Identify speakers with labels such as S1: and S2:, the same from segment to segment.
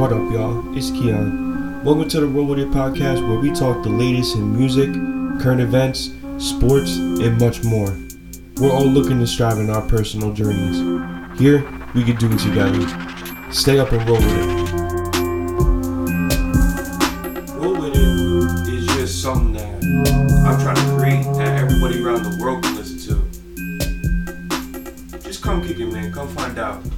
S1: What up, y'all? It's Keon. Welcome to the Roll With It podcast where we talk the latest in music, current events, sports, and much more. We're all looking to strive in our personal journeys. Here, we can do it together. Stay up and roll with it. Roll With It is just something that I'm trying to create that everybody around the world can listen to. Just come kick it, man. Come find out.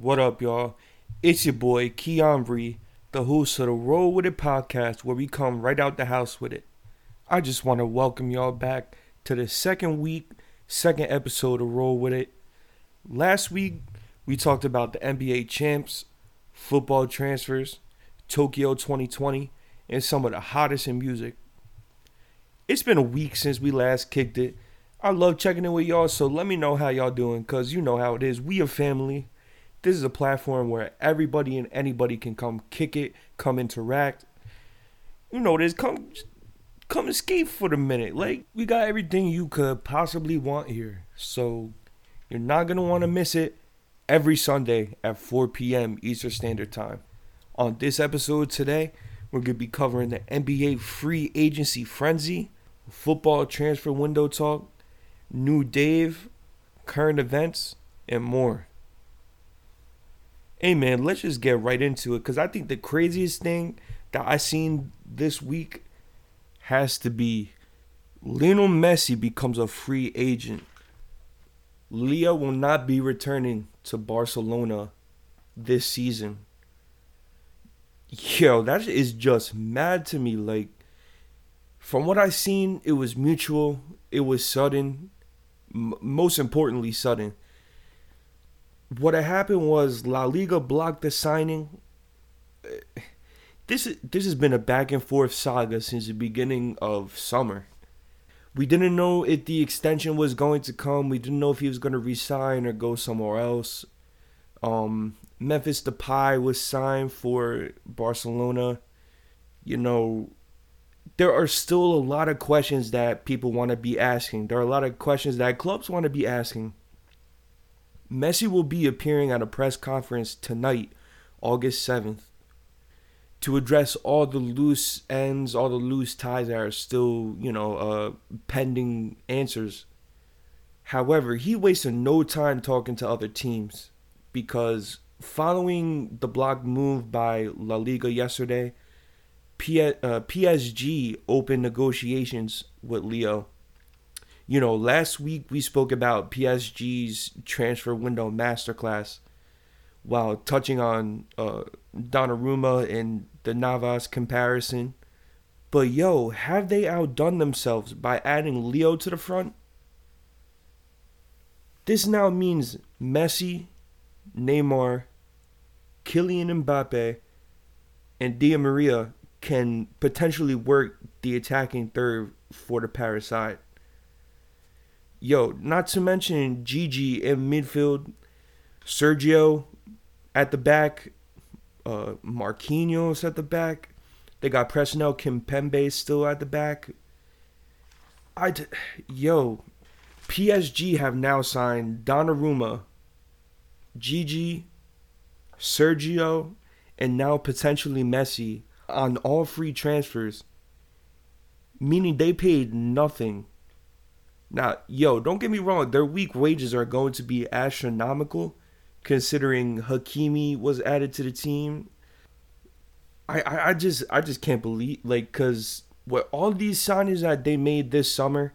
S1: What up, y'all? It's your boy Keon Bree, the host of the Roll With It podcast, where we come right out the house with it. I just want to welcome y'all back to the second week, second episode of Roll With It. Last week, we talked about the NBA champs, football transfers, Tokyo 2020, and some of the hottest in music. It's been a week since we last kicked it. I love checking in with y'all, so let me know how y'all doing, cause you know how it is. We a family. This is a platform where everybody and anybody can come kick it, come interact. You know this, come come escape for the minute. Like we got everything you could possibly want here. So you're not gonna want to miss it every Sunday at 4 p.m. Eastern Standard Time. On this episode today, we're gonna be covering the NBA free agency frenzy, football transfer window talk, new Dave, current events, and more. Hey man, let's just get right into it because I think the craziest thing that I seen this week has to be Lionel Messi becomes a free agent. Leo will not be returning to Barcelona this season. Yo, that is just mad to me. Like, from what I seen, it was mutual. It was sudden. M- most importantly, sudden what had happened was La Liga blocked the signing. This is this has been a back and forth saga since the beginning of summer. We didn't know if the extension was going to come. We didn't know if he was going to resign or go somewhere else. Um, Memphis Depay was signed for Barcelona. You know, there are still a lot of questions that people want to be asking. There are a lot of questions that clubs want to be asking. Messi will be appearing at a press conference tonight, August 7th, to address all the loose ends, all the loose ties that are still, you know, uh, pending answers. However, he wasted no time talking to other teams because following the block move by La Liga yesterday, P- uh, PSG opened negotiations with Leo you know, last week we spoke about PSG's transfer window masterclass while touching on uh, Donnarumma and the Navas comparison. But yo, have they outdone themselves by adding Leo to the front? This now means Messi, Neymar, Kylian Mbappe, and Di Maria can potentially work the attacking third for the Paris side. Yo, not to mention Gini in midfield, Sergio at the back, uh, Marquinhos at the back. They got Presnel Kimpembe still at the back. I, d- yo, PSG have now signed Donnarumma, Gigi, Sergio, and now potentially Messi on all free transfers, meaning they paid nothing now, yo, don't get me wrong, their week wages are going to be astronomical considering Hakimi was added to the team. I, I, I just I just can't believe like cause what all these signings that they made this summer,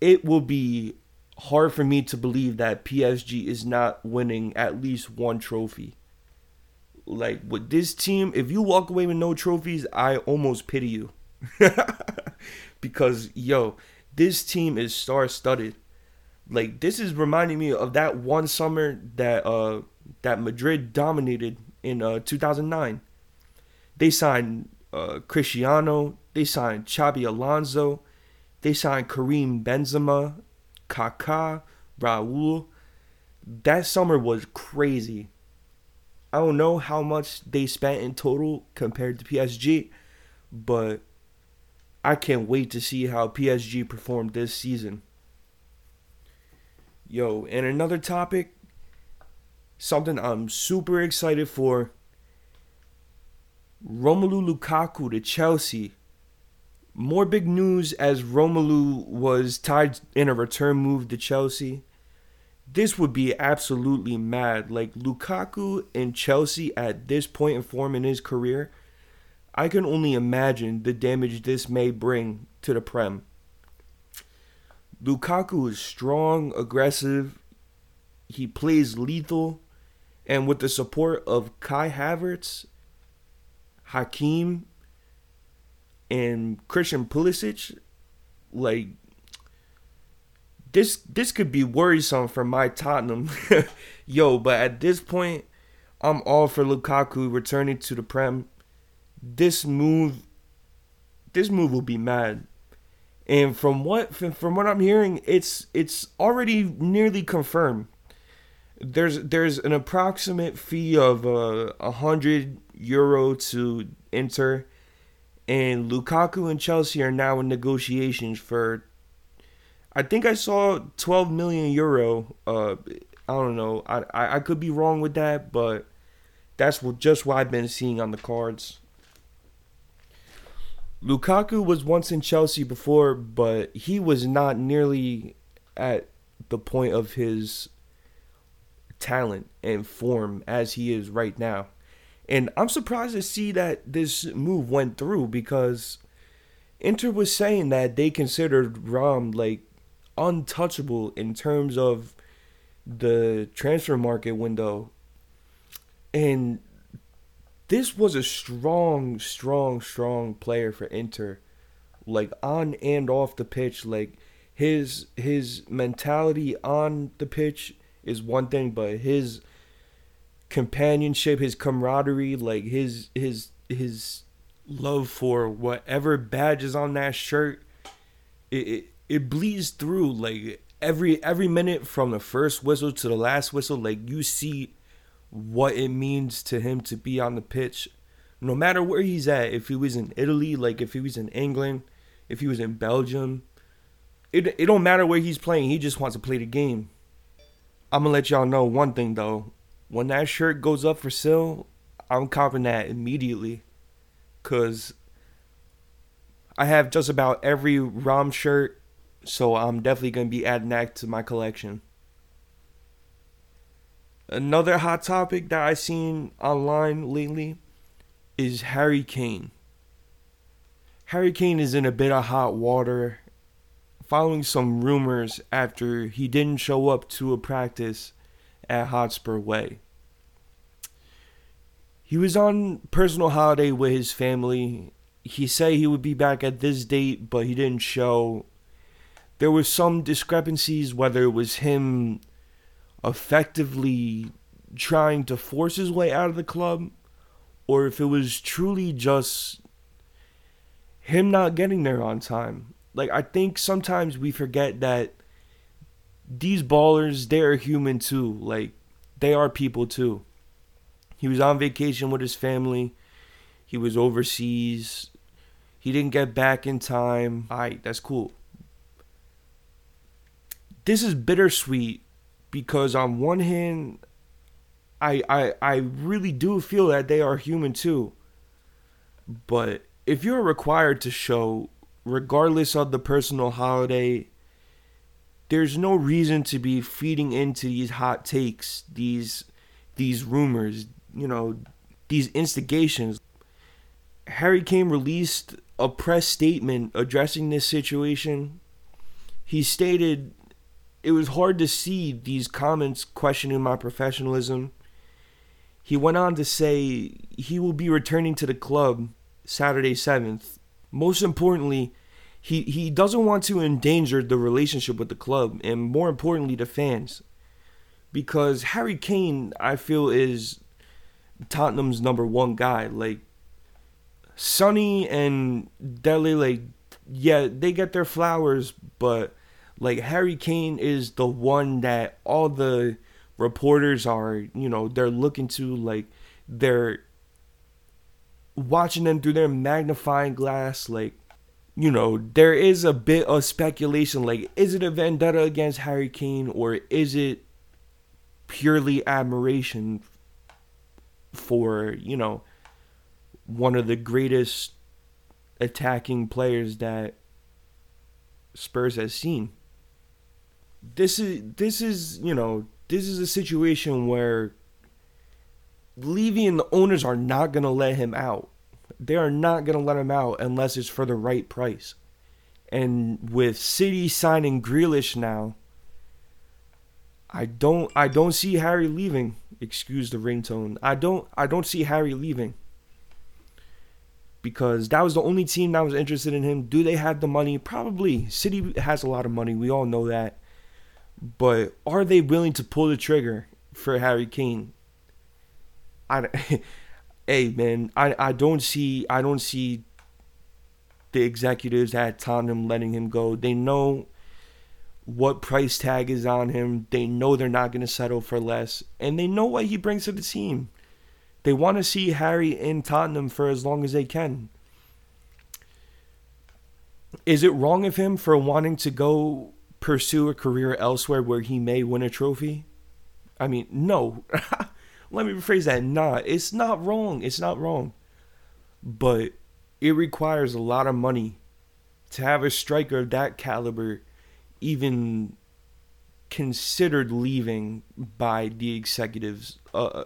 S1: it will be hard for me to believe that PSG is not winning at least one trophy. Like with this team, if you walk away with no trophies, I almost pity you. because yo, this team is star studded. Like this is reminding me of that one summer that uh that Madrid dominated in uh 2009. They signed uh Cristiano, they signed Xabi Alonso, they signed Karim Benzema, Kaká, Raúl. That summer was crazy. I don't know how much they spent in total compared to PSG, but I can't wait to see how PSG performed this season. Yo, and another topic something I'm super excited for. Romelu Lukaku to Chelsea. More big news as Romelu was tied in a return move to Chelsea. This would be absolutely mad. Like Lukaku and Chelsea at this point in form in his career, I can only imagine the damage this may bring to the Prem. Lukaku is strong, aggressive, he plays lethal, and with the support of Kai Havertz, Hakim, and Christian Pulisic, like this this could be worrisome for my Tottenham. Yo, but at this point, I'm all for Lukaku returning to the Prem. This move this move will be mad. And from what from what I'm hearing, it's it's already nearly confirmed. There's there's an approximate fee of uh, a uh, hundred euro to enter, and Lukaku and Chelsea are now in negotiations for. I think I saw 12 million euro. Uh, I don't know. I, I I could be wrong with that, but that's what just what I've been seeing on the cards. Lukaku was once in Chelsea before, but he was not nearly at the point of his talent and form as he is right now. And I'm surprised to see that this move went through because Inter was saying that they considered Rom like untouchable in terms of the transfer market window. And this was a strong, strong, strong player for Inter, like on and off the pitch. Like his his mentality on the pitch is one thing, but his companionship, his camaraderie, like his his his love for whatever badge is on that shirt, it, it it bleeds through like every every minute from the first whistle to the last whistle. Like you see what it means to him to be on the pitch, no matter where he's at. If he was in Italy, like if he was in England, if he was in Belgium, it it don't matter where he's playing. He just wants to play the game. I'm gonna let y'all know one thing though. When that shirt goes up for sale, I'm copping that immediately, cause I have just about every ROM shirt, so I'm definitely gonna be adding that to my collection. Another hot topic that I've seen online lately is Harry Kane. Harry Kane is in a bit of hot water following some rumors after he didn't show up to a practice at Hotspur Way. He was on personal holiday with his family. He said he would be back at this date, but he didn't show. There were some discrepancies whether it was him effectively trying to force his way out of the club or if it was truly just him not getting there on time. Like I think sometimes we forget that these ballers they're human too. Like they are people too. He was on vacation with his family. He was overseas. He didn't get back in time. Alright, that's cool. This is bittersweet because on one hand I I I really do feel that they are human too. But if you're required to show regardless of the personal holiday, there's no reason to be feeding into these hot takes, these these rumors, you know, these instigations. Harry Kane released a press statement addressing this situation. He stated it was hard to see these comments questioning my professionalism. He went on to say he will be returning to the club Saturday 7th. Most importantly, he, he doesn't want to endanger the relationship with the club and more importantly the fans. Because Harry Kane, I feel, is Tottenham's number one guy. Like Sonny and Dele, like yeah, they get their flowers, but like Harry Kane is the one that all the reporters are, you know, they're looking to like they're watching them through their magnifying glass like you know, there is a bit of speculation like is it a vendetta against Harry Kane or is it purely admiration for, you know, one of the greatest attacking players that Spurs has seen. This is this is, you know, this is a situation where Levy and the owners are not going to let him out. They are not going to let him out unless it's for the right price. And with City signing Grealish now, I don't I don't see Harry leaving. Excuse the ringtone. I don't I don't see Harry leaving. Because that was the only team that was interested in him. Do they have the money? Probably. City has a lot of money. We all know that. But are they willing to pull the trigger for Harry Kane? I hey man, I, I don't see I don't see the executives at Tottenham letting him go. They know what price tag is on him. They know they're not going to settle for less, and they know what he brings to the team. They want to see Harry in Tottenham for as long as they can. Is it wrong of him for wanting to go pursue a career elsewhere where he may win a trophy? I mean, no. Let me rephrase that. Nah, it's not wrong. It's not wrong. But it requires a lot of money to have a striker of that caliber even considered leaving by the executives uh,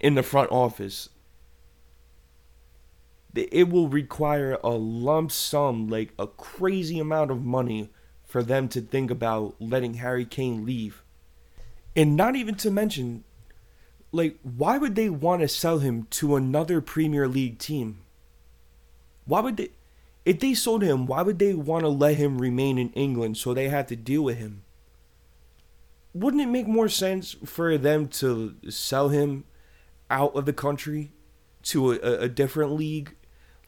S1: in the front office. It will require a lump sum, like a crazy amount of money, for them to think about letting Harry Kane leave. And not even to mention, like, why would they want to sell him to another Premier League team? Why would they? If they sold him, why would they want to let him remain in England so they have to deal with him? Wouldn't it make more sense for them to sell him out of the country to a, a different league,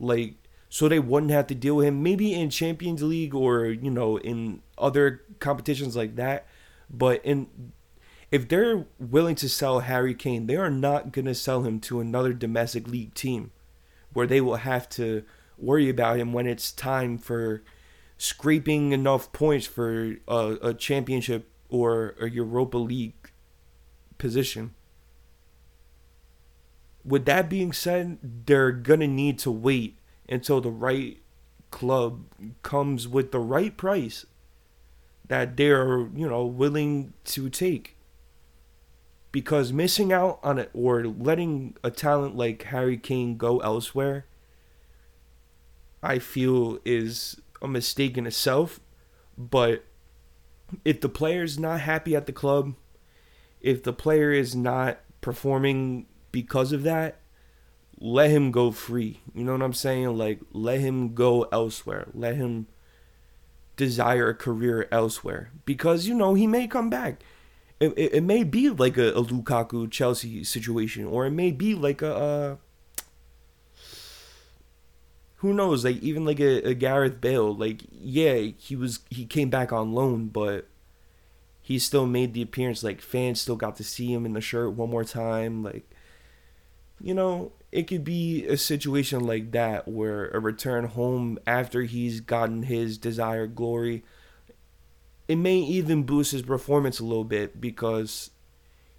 S1: like so they wouldn't have to deal with him? Maybe in Champions League or you know in other competitions like that. But in if they're willing to sell Harry Kane, they are not gonna sell him to another domestic league team, where they will have to worry about him when it's time for scraping enough points for a, a championship or a Europa League position. With that being said, they're gonna need to wait until the right club comes with the right price that they're, you know, willing to take. Because missing out on it or letting a talent like Harry Kane go elsewhere I feel is a mistake in itself. But if the player is not happy at the club, if the player is not performing because of that, let him go free. You know what I'm saying? Like, let him go elsewhere. Let him desire a career elsewhere. Because, you know, he may come back. It, it, it may be like a, a Lukaku Chelsea situation, or it may be like a, a who knows? Like even like a, a Gareth Bale, like yeah, he was he came back on loan, but he still made the appearance. Like fans still got to see him in the shirt one more time. Like you know, it could be a situation like that where a return home after he's gotten his desired glory. It may even boost his performance a little bit because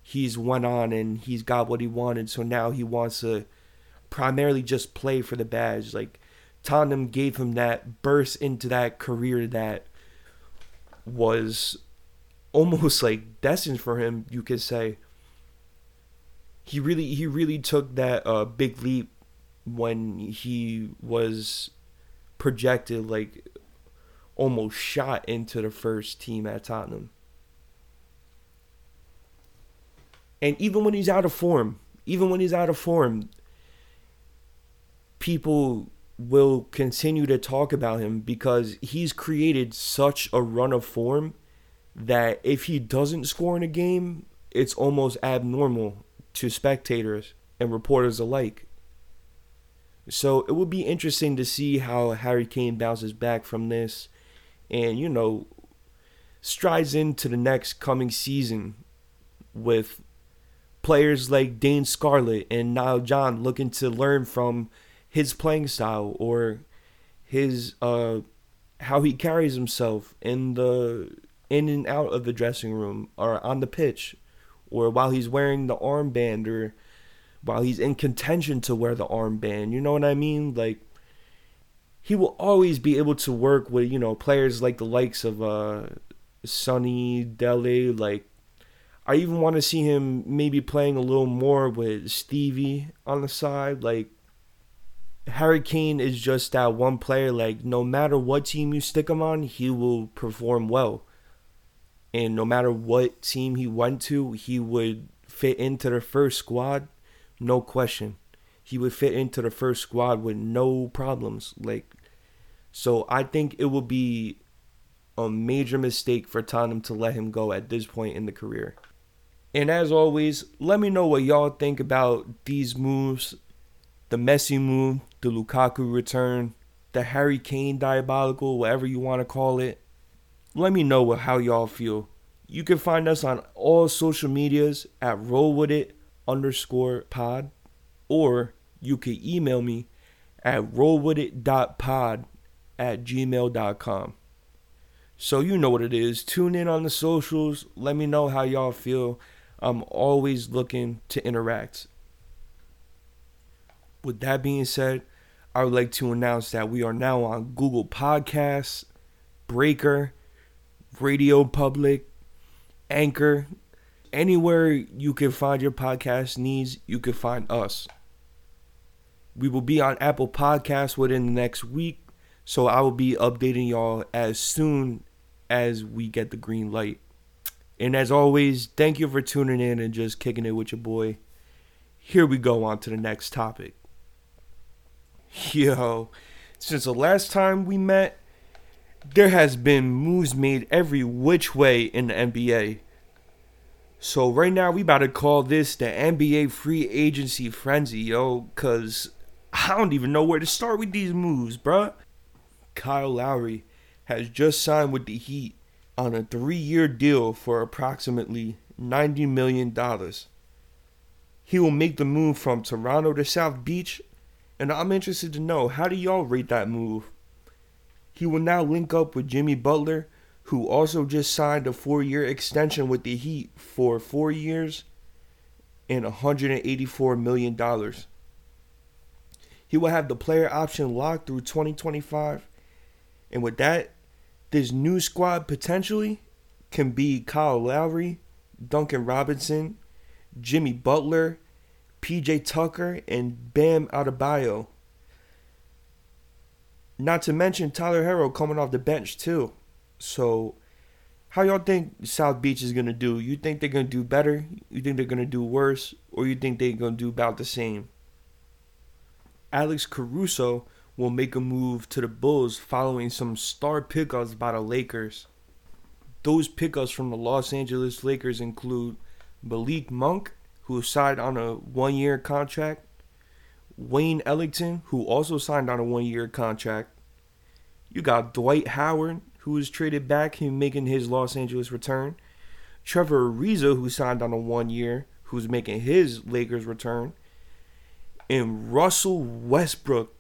S1: he's went on and he's got what he wanted. So now he wants to primarily just play for the badge. Like Tottenham gave him that burst into that career that was almost like destined for him, you could say. He really he really took that uh, big leap when he was projected like almost shot into the first team at Tottenham. And even when he's out of form, even when he's out of form, people will continue to talk about him because he's created such a run of form that if he doesn't score in a game, it's almost abnormal to spectators and reporters alike. So it will be interesting to see how Harry Kane bounces back from this and, you know, strides into the next coming season with players like Dane Scarlett and Nile John looking to learn from his playing style or his uh how he carries himself in the in and out of the dressing room or on the pitch or while he's wearing the armband or while he's in contention to wear the armband. You know what I mean? Like he will always be able to work with, you know, players like the likes of uh Sonny Dele, like I even want to see him maybe playing a little more with Stevie on the side. Like Harry Kane is just that one player. Like no matter what team you stick him on, he will perform well. And no matter what team he went to, he would fit into the first squad, no question. He would fit into the first squad with no problems. Like, so I think it would be a major mistake for Tottenham to let him go at this point in the career. And as always, let me know what y'all think about these moves the Messi move, the Lukaku return, the Harry Kane diabolical, whatever you want to call it. Let me know how y'all feel. You can find us on all social medias at rollwithit underscore pod, or you can email me at rollwithit.pod at gmail.com. So you know what it is. Tune in on the socials. Let me know how y'all feel. I'm always looking to interact. With that being said, I would like to announce that we are now on Google Podcasts, Breaker, Radio Public, Anchor. Anywhere you can find your podcast needs, you can find us. We will be on Apple Podcasts within the next week, so I will be updating y'all as soon as we get the green light. And as always, thank you for tuning in and just kicking it with your boy. Here we go on to the next topic. Yo, since the last time we met, there has been moves made every which way in the NBA. So right now we about to call this the NBA free agency frenzy, yo, cause I don't even know where to start with these moves, bruh. Kyle Lowry has just signed with the Heat on a three year deal for approximately $90 million. He will make the move from Toronto to South Beach, and I'm interested to know how do y'all rate that move? He will now link up with Jimmy Butler, who also just signed a four year extension with the Heat for four years and $184 million. He will have the player option locked through 2025. And with that, this new squad potentially can be Kyle Lowry, Duncan Robinson, Jimmy Butler, PJ Tucker, and Bam Adebayo. Not to mention Tyler Herro coming off the bench too. So, how y'all think South Beach is gonna do? You think they're gonna do better? You think they're gonna do worse? Or you think they're gonna do about the same? Alex Caruso will make a move to the Bulls following some star pickups by the Lakers. Those pickups from the Los Angeles Lakers include Malik Monk, who signed on a one year contract, Wayne Ellington, who also signed on a one year contract. You got Dwight Howard, who was traded back, him making his Los Angeles return. Trevor Ariza, who signed on a one year, who's making his Lakers return. And Russell Westbrook,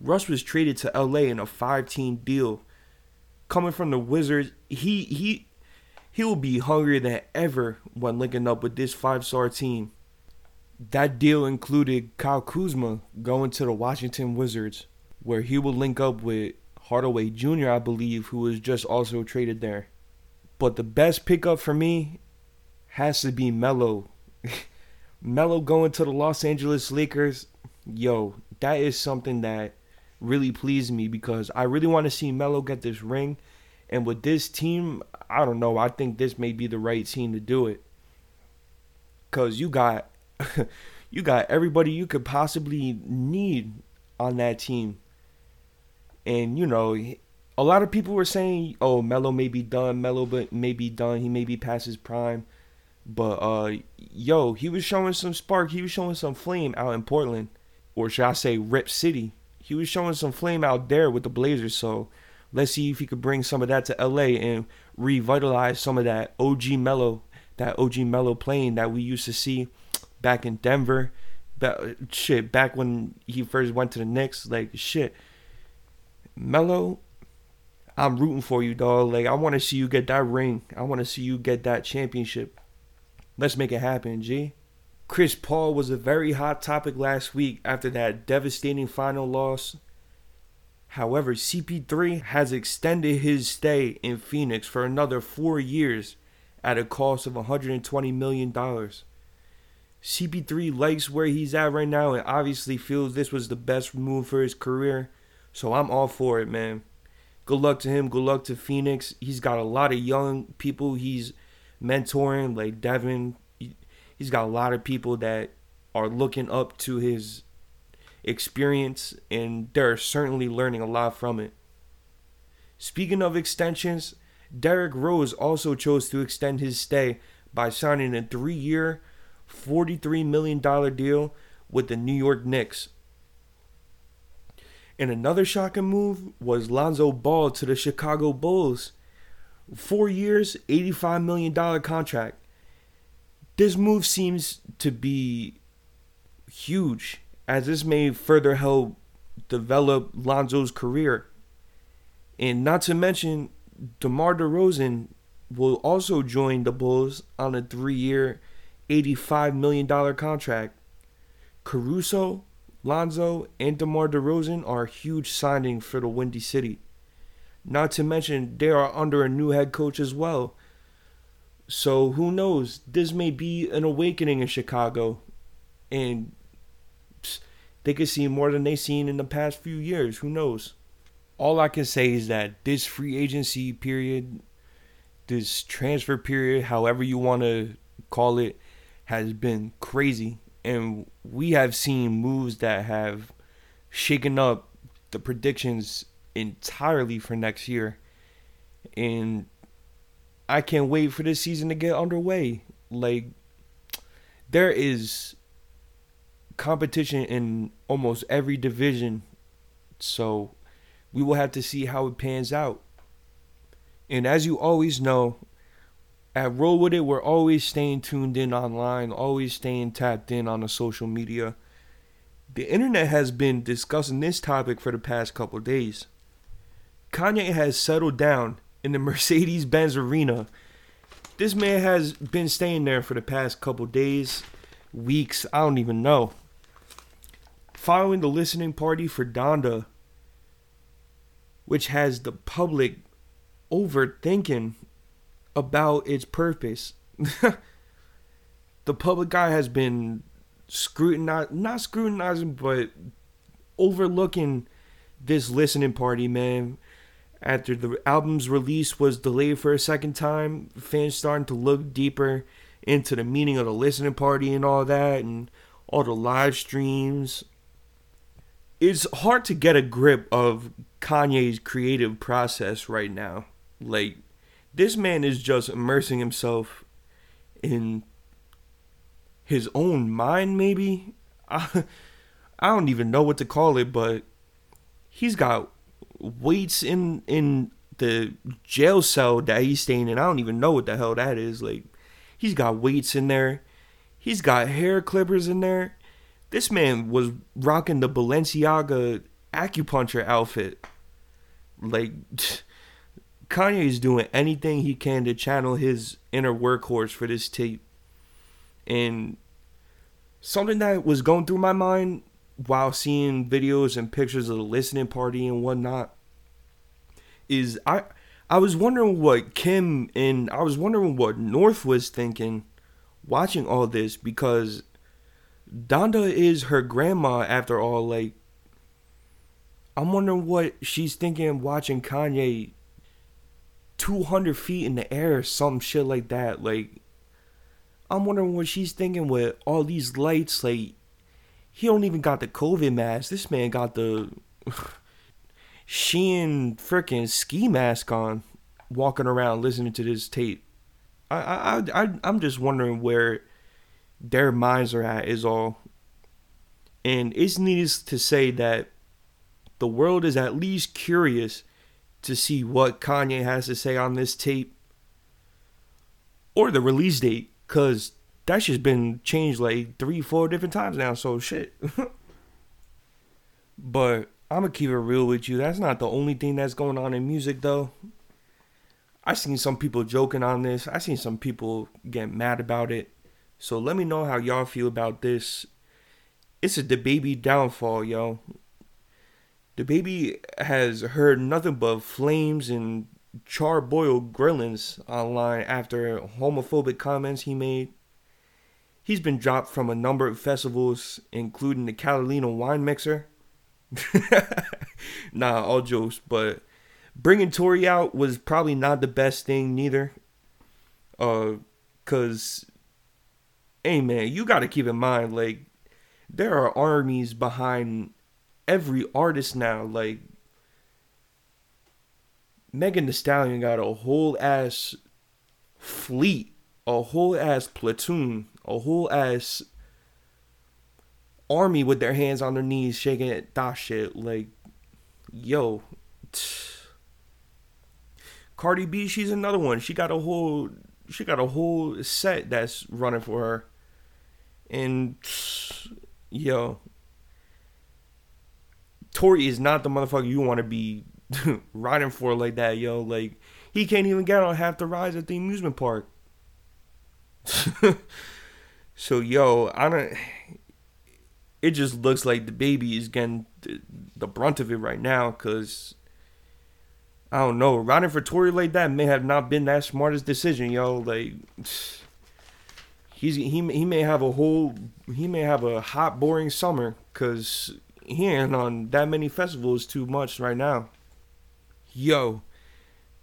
S1: Russ was traded to LA in a five-team deal. Coming from the Wizards, he he he will be hungrier than ever when linking up with this five-star team. That deal included Kyle Kuzma going to the Washington Wizards, where he will link up with Hardaway Jr., I believe, who was just also traded there. But the best pickup for me has to be Melo. Melo going to the Los Angeles Lakers, yo, that is something that really pleased me because I really want to see Melo get this ring. And with this team, I don't know. I think this may be the right team to do it. Cause you got you got everybody you could possibly need on that team. And you know, a lot of people were saying, "Oh, Melo may be done. Melo may be done. He may be past his prime." But uh, yo, he was showing some spark. He was showing some flame out in Portland, or should I say, Rip City he was showing some flame out there with the Blazers. So let's see if he could bring some of that to LA and revitalize some of that OG Melo, that OG Melo playing that we used to see back in Denver. Back, shit, back when he first went to the Knicks, like shit. Melo, I'm rooting for you, dog. Like I want to see you get that ring. I want to see you get that championship. Let's make it happen, G. Chris Paul was a very hot topic last week after that devastating final loss. However, CP3 has extended his stay in Phoenix for another four years at a cost of $120 million. CP3 likes where he's at right now and obviously feels this was the best move for his career. So I'm all for it, man. Good luck to him. Good luck to Phoenix. He's got a lot of young people he's mentoring, like Devin, he's got a lot of people that are looking up to his experience and they're certainly learning a lot from it. Speaking of extensions, Derrick Rose also chose to extend his stay by signing a three year, $43 million deal with the New York Knicks. And another shocking move was Lonzo Ball to the Chicago Bulls. Four years, $85 million contract this move seems to be huge, as this may further help develop Lonzo's career. And not to mention, DeMar DeRozan will also join the Bulls on a three year, $85 million contract. Caruso, Lonzo, and DeMar DeRozan are huge signing for the Windy City. Not to mention, they are under a new head coach as well, so who knows? This may be an awakening in Chicago, and they could see more than they've seen in the past few years. Who knows? All I can say is that this free agency period, this transfer period, however you want to call it, has been crazy. And we have seen moves that have shaken up the predictions entirely for next year. And I can't wait for this season to get underway. Like there is competition in almost every division. So we will have to see how it pans out. And as you always know, at Roll With It, we're always staying tuned in online, always staying tapped in on the social media. The internet has been discussing this topic for the past couple days. Kanye has settled down in the Mercedes Benz Arena. This man has been staying there for the past couple days, weeks, I don't even know. Following the listening party for Donda, which has the public overthinking about its purpose. the public eye has been scrutinizing, not scrutinizing, but overlooking this listening party, man after the album's release was delayed for a second time, fans starting to look deeper into the meaning of the listening party and all that, and all the live streams. It's hard to get a grip of Kanye's creative process right now. Like, this man is just immersing himself in his own mind, maybe. I, I don't even know what to call it, but he's got weights in in the jail cell that he's staying in. I don't even know what the hell that is. Like, he's got weights in there. He's got hair clippers in there. This man was rocking the Balenciaga acupuncture outfit. Like, Kanye is doing anything he can to channel his inner workhorse for this tape. And something that was going through my mind while seeing videos and pictures of the listening party and whatnot is I I was wondering what Kim and I was wondering what North was thinking watching all this because Donda is her grandma after all like I'm wondering what she's thinking watching Kanye 200 feet in the air some shit like that like I'm wondering what she's thinking with all these lights like he don't even got the COVID mask. This man got the Shein freaking ski mask on, walking around listening to this tape. I I I I'm just wondering where their minds are at is all. And it's needless to say that the world is at least curious to see what Kanye has to say on this tape or the release date, cause that's shit's been changed like three, four different times now. So shit. but I'm gonna keep it real with you. That's not the only thing that's going on in music, though. I seen some people joking on this. I seen some people get mad about it. So let me know how y'all feel about this. It's a baby downfall, yo. DaBaby has heard nothing but flames and charboiled grillings online after homophobic comments he made. He's been dropped from a number of festivals, including the Catalina Wine Mixer. nah, all jokes, but bringing Tory out was probably not the best thing neither. Uh, cause, hey man, you gotta keep in mind like there are armies behind every artist now. Like Megan Thee Stallion got a whole ass fleet, a whole ass platoon, a whole ass army with their hands on their knees shaking at that shit. Like, yo. Cardi B, she's another one. She got a whole she got a whole set that's running for her. And yo, Tory is not the motherfucker you want to be riding for like that, yo. Like he can't even get on half the rides at the amusement park. so yo, I don't. It just looks like DaBaby is getting the brunt of it right now, cause I don't know. Riding for Tory like that may have not been that smartest decision, yo. Like he's he he may have a whole he may have a hot boring summer because he ain't on that many festivals too much right now. Yo,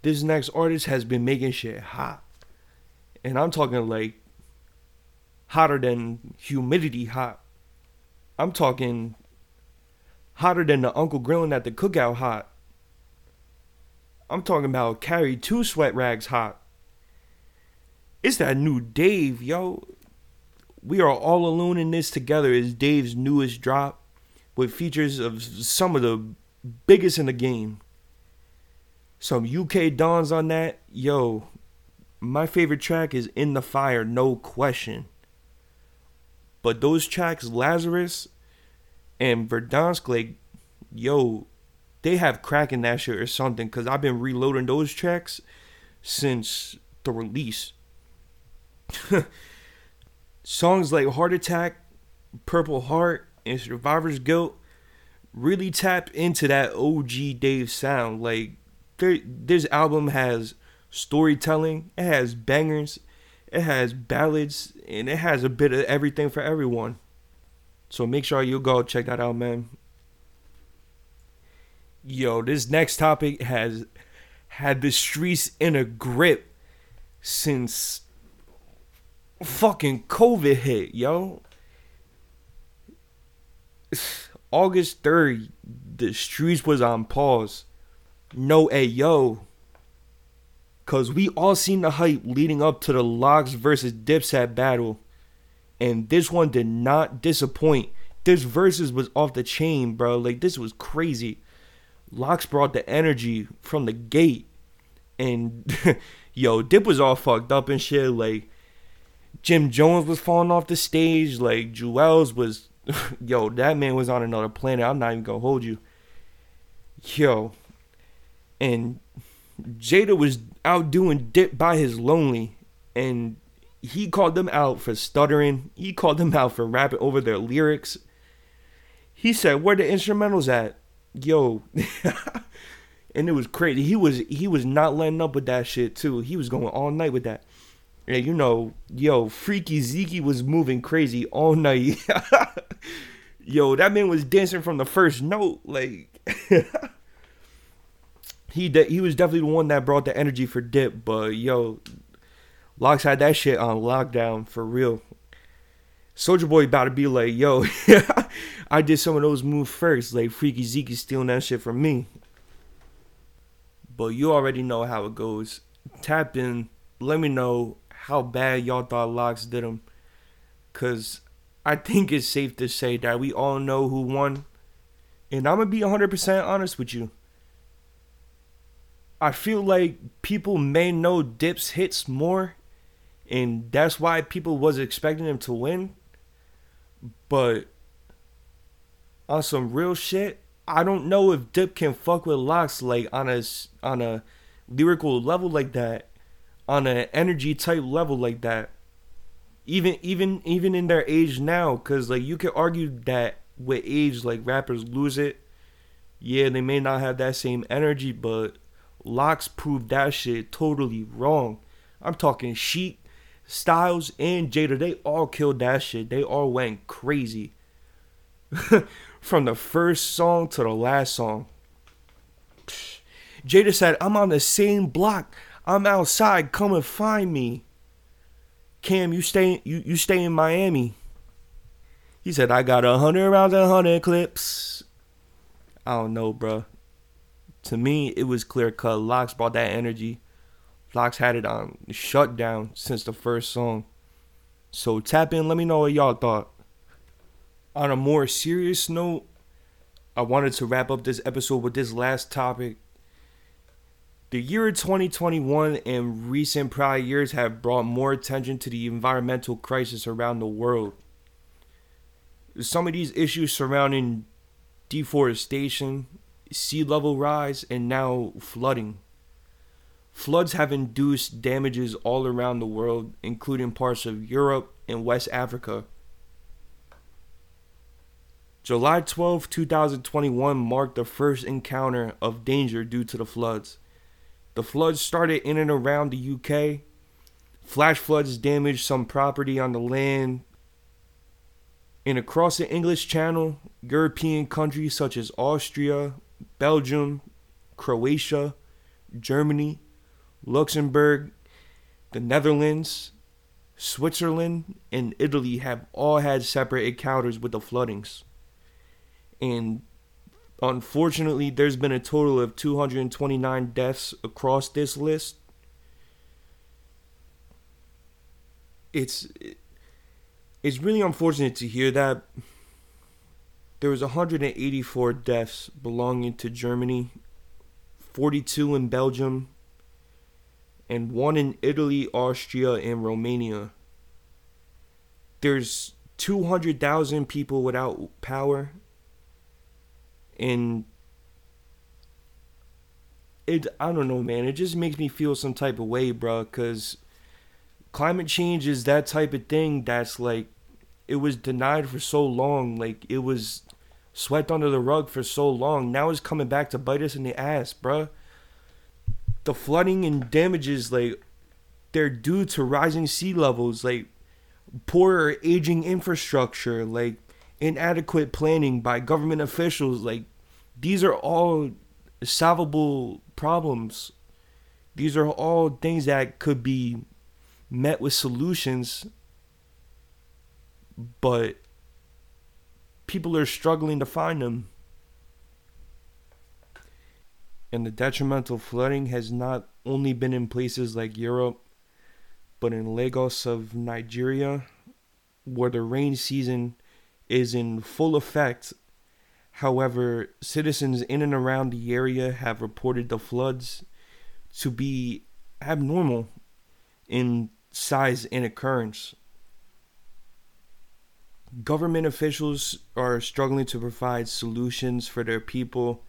S1: this next artist has been making shit hot, and I'm talking like hotter than humidity hot. I'm talking hotter than the uncle grilling at the cookout hot. I'm talking about carry two sweat rags hot. It's that new Dave, yo. We are all alone in this together is Dave's newest drop with features of some of the biggest in the game. Some UK dons on that. Yo, my favorite track is In the Fire, no question. But those tracks, Lazarus and Verdansk, like, yo, they have crack in that shit or something because I've been reloading those tracks since the release. Songs like Heart Attack, Purple Heart, and Survivor's Guilt really tap into that OG Dave sound. Like, this album has storytelling, it has bangers, it has ballads, and it has a bit of everything for everyone. So make sure you go check that out, man. Yo, this next topic has had the streets in a grip since fucking COVID hit, yo. August 3rd, the streets was on pause. No A yo. Cause we all seen the hype leading up to the LOX versus Dipset battle. And this one did not disappoint. This versus was off the chain, bro. Like this was crazy. LOX brought the energy from the gate. And yo, Dip was all fucked up and shit. Like Jim Jones was falling off the stage. Like Juelz was yo, that man was on another planet. I'm not even gonna hold you. Yo. And Jada was out doing Dip by his lonely. And he called them out for stuttering. He called them out for rapping over their lyrics. He said, Where the instrumentals at? yo, and it was crazy. He was he was not letting up with that shit too. He was going all night with that. You know, yo, Freaky Zeke was moving crazy all night. yo, that man was dancing from the first note. Like he de- he was definitely the one that brought the energy for Dip. But yo, LOX had that shit on lockdown for real. Soldier Boy about to be like, yo, I did some of those moves first. Like Freaky Zeke stealing that shit from me. But you already know how it goes. Tap in. Let me know how bad y'all thought LOX did him. Cause I think it's safe to say that we all know who won. And I'm gonna be 100% honest with you. I feel like people may know Dip's hits more, and that's why people was expecting him to win. But on some real shit, I don't know if Dip can fuck with LOX like on a on a lyrical level like that, on an energy type level like that. Even even even in their age now, cause like you could argue that with age, like rappers lose it. Yeah, they may not have that same energy, but LOX proved that shit totally wrong. I'm talking Sheek, Styles, and Jada. They all killed that shit. They all went crazy. From the first song to the last song. Jada said, I'm on the same block. I'm outside. Come and find me. Cam, you stay you, you stay in Miami. He said, I got a hundred rounds and hundred clips. I don't know, bro. To me, it was clear cut. LOX brought that energy. LOX had it on shutdown since the first song. So tap in, let me know what y'all thought. On a more serious note, I wanted to wrap up this episode with this last topic. The year 2021 and recent prior years have brought more attention to the environmental crisis around the world. Some of these issues surrounding deforestation, sea level rise, and now flooding. Floods have induced damages all around the world, including parts of Europe and West Africa. July 12, 2021 marked the first encounter of danger due to the floods. The floods started in and around the UK. Flash floods damaged some property on the land. And across the English Channel, European countries such as Austria, Belgium, Croatia, Germany, Luxembourg, the Netherlands, Switzerland, and Italy have all had separate encounters with the floodings. And unfortunately, there's been a total of 229 deaths across this list. It's it's really unfortunate to hear that there was 184 deaths belonging to Germany, 42 in Belgium, and one in Italy, Austria, and Romania. There's 200,000 people without power. And it I don't know, man. It just makes me feel some type of way, bro, cuz climate change is that type of thing that's like it was denied for so long, like it was swept under the rug for so long. Now it's coming back to bite us in the ass, bro. The flooding and damages, like, they're due to rising sea levels, like, poor aging infrastructure, like, inadequate planning by government officials. Like, these are all solvable problems. These are all things that could be met with solutions, but people are struggling to find them. And the detrimental flooding has not only been in places like Europe, but in Lagos of Nigeria, where the rain season is in full effect. However, citizens in and around the area have reported the floods to be abnormal in size and occurrence government officials are struggling to provide solutions for their people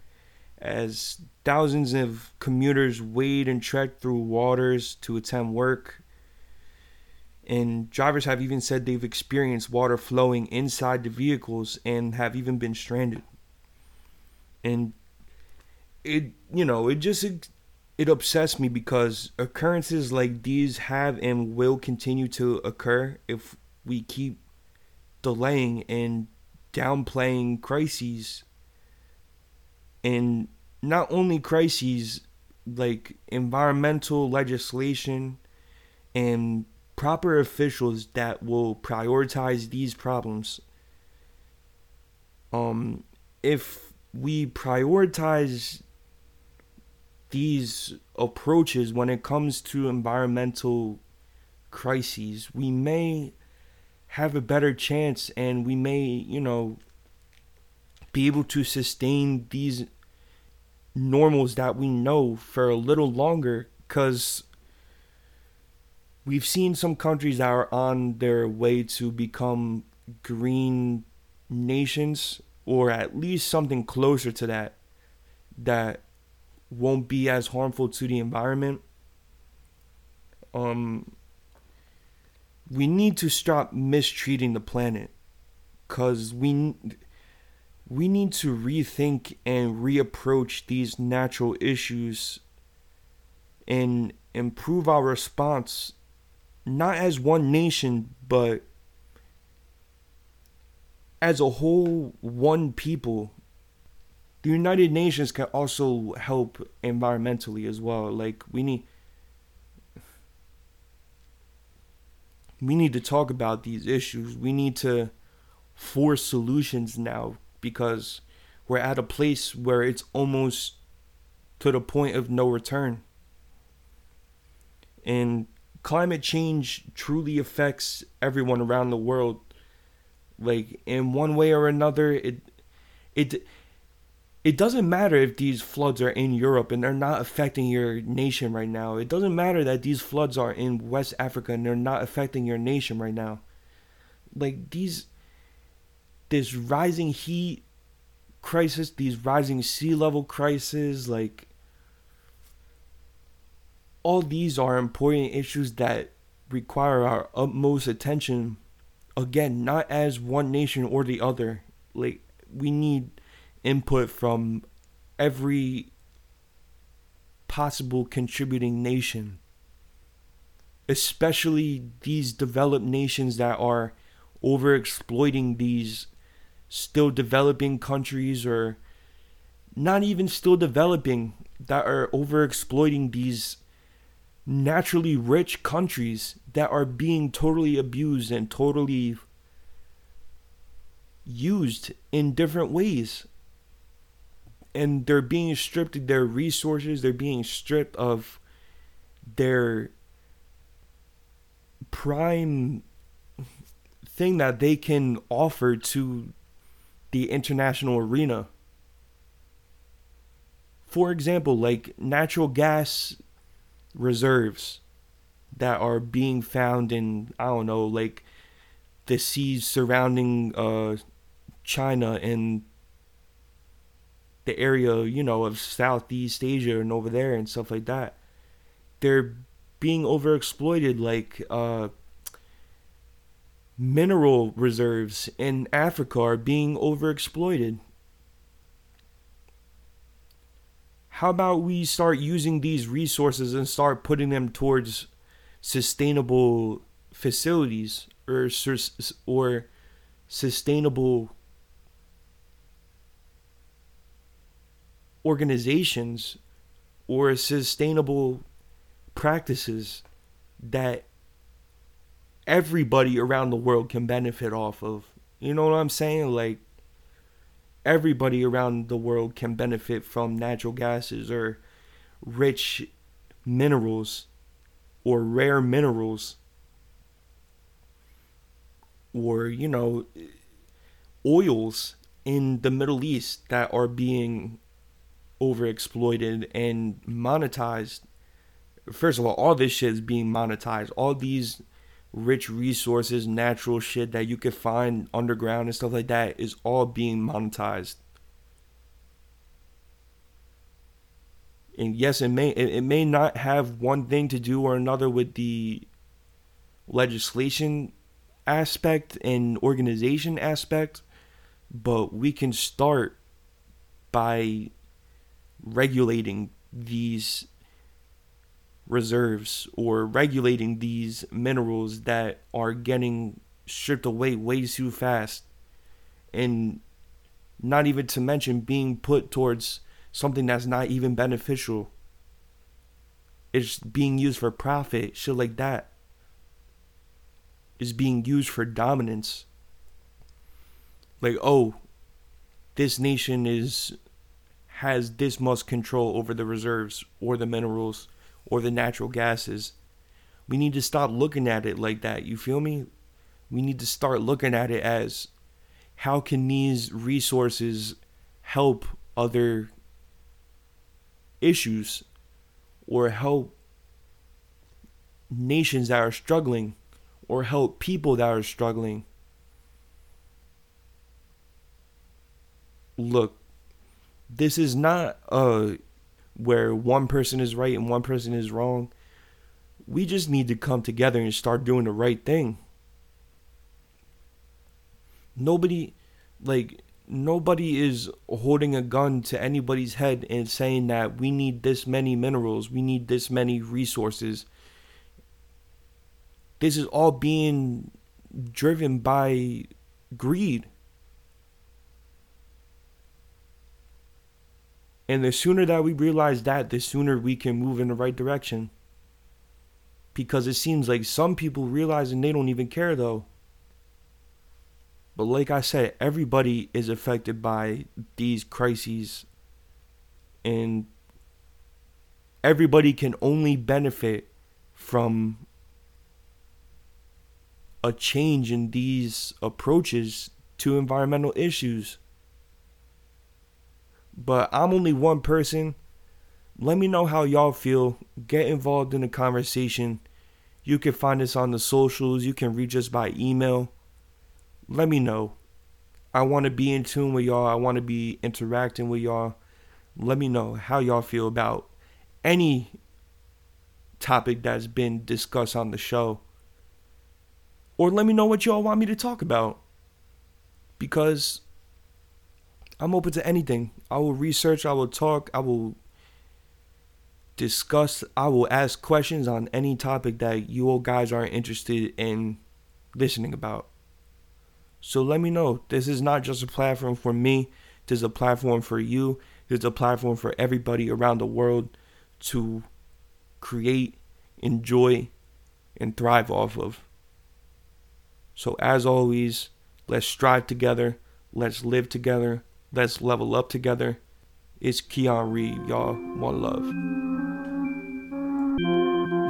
S1: as thousands of commuters wade and trek through waters to attend work. And drivers have even said they've experienced water flowing inside the vehicles and have even been stranded. And it, you know, it just it it upsets me because occurrences like these have and will continue to occur if we keep delaying and downplaying crises and not only crises like environmental legislation and proper officials that will prioritize these problems. Um if we prioritize these approaches when it comes to environmental crises we may have a better chance and we may, you know, be able to sustain these normals that we know for a little longer because we've seen some countries that are on their way to become green nations or at least something closer to that that won't be as harmful to the environment. Um we need to stop mistreating the planet cuz we we need to rethink and reapproach these natural issues and improve our response not as one nation but as a whole one people. The united nations can also help environmentally as well. Like we need we need to talk about these issues. We need to force solutions now because we're at a place where it's almost to the point of no return. And climate change truly affects everyone around the world like in one way or another it it it doesn't matter if these floods are in Europe and they're not affecting your nation right now. It doesn't matter that these floods are in West Africa and they're not affecting your nation right now. Like these this rising heat crisis, these rising sea level crises, like all these are important issues that require our utmost attention. Again not as one nation or the other. Like we need input from every possible contributing nation. Especially these developed nations that are overexploiting these still developing countries or not even still developing that are overexploiting these naturally rich countries that are being totally abused and totally used in different ways. And they're being stripped of their resources, they're being stripped of their prime thing that they can offer to the international arena. For example, like natural gas reserves that are being found in I don't know like the seas surrounding uh China and the area, you know, of Southeast Asia and over there and stuff like that. They're being overexploited like uh mineral reserves in Africa are being overexploited. How about we start using these resources and start putting them towards sustainable facilities or or sustainable organizations or sustainable practices that everybody around the world can benefit off of. You know what I'm saying? Like everybody around the world can benefit from natural gases or rich minerals or rare minerals or you know oils in the Middle East that are being overexploited and monetized. First of all, all this shit is being monetized. All these rich resources, natural shit that you could find underground and stuff like that is all being monetized. And yes, it may it, it may not have one thing to do or another with the legislation aspect and organization aspect, but we can start by regulating these reserves or regulating these minerals that are getting stripped away way too fast. And not even to mention being put towards something that's not even beneficial. It's being used for profit shit like that. Is being used for dominance. Like oh this nation is has this much control over the reserves or the minerals or the natural gases. We need to stop looking at it like that. You feel me? We need to start looking at it as how can these resources help other issues or help nations that are struggling or help people that are struggling. look, this is not uh where one person is right and one person is wrong. We just need to come together and start doing the right thing. Nobody like nobody is holding a gun to anybody's head and saying that we need this many minerals, we need this many resources. This is all being driven by greed. And the sooner that we realize that, the sooner we can move in the right direction. Because it seems like some people realize and they don't even care though. But like I said, everybody is affected by these crises. And everybody can only benefit from a change in these approaches to environmental issues. But I'm only one person. Let me know how y'all feel. Get involved in the conversation. You can find us on the socials. You can reach us by email let me know. I want to be in tune with y'all. I want to be interacting with y'all. Let me know how y'all feel about any topic that's been discussed on the show. Or let me know what y'all want me to talk about. Because I'm open to anything. I will research, I will talk, I will discuss, I will ask questions on any topic that you all guys are interested in listening about. So let me know. This is not just a platform for me, this is a platform for you. This is a platform for everybody around the world to create, enjoy, and thrive off of. So, as always, let's strive together, let's live together, let's level up together. It's Keon Reed, y'all. One love.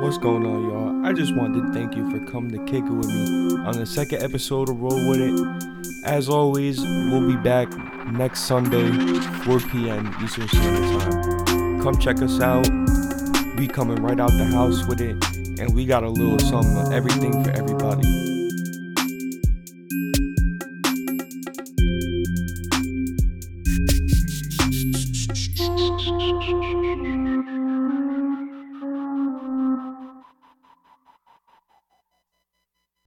S1: What's going on, y'all? I just wanted to thank you for coming to kick it with me on the second episode of Roll With It. As always, we'll be back next Sunday, 4 p.m. Eastern Standard Time. Come check us out. We coming right out the house with it, and we got a little something, everything for everybody.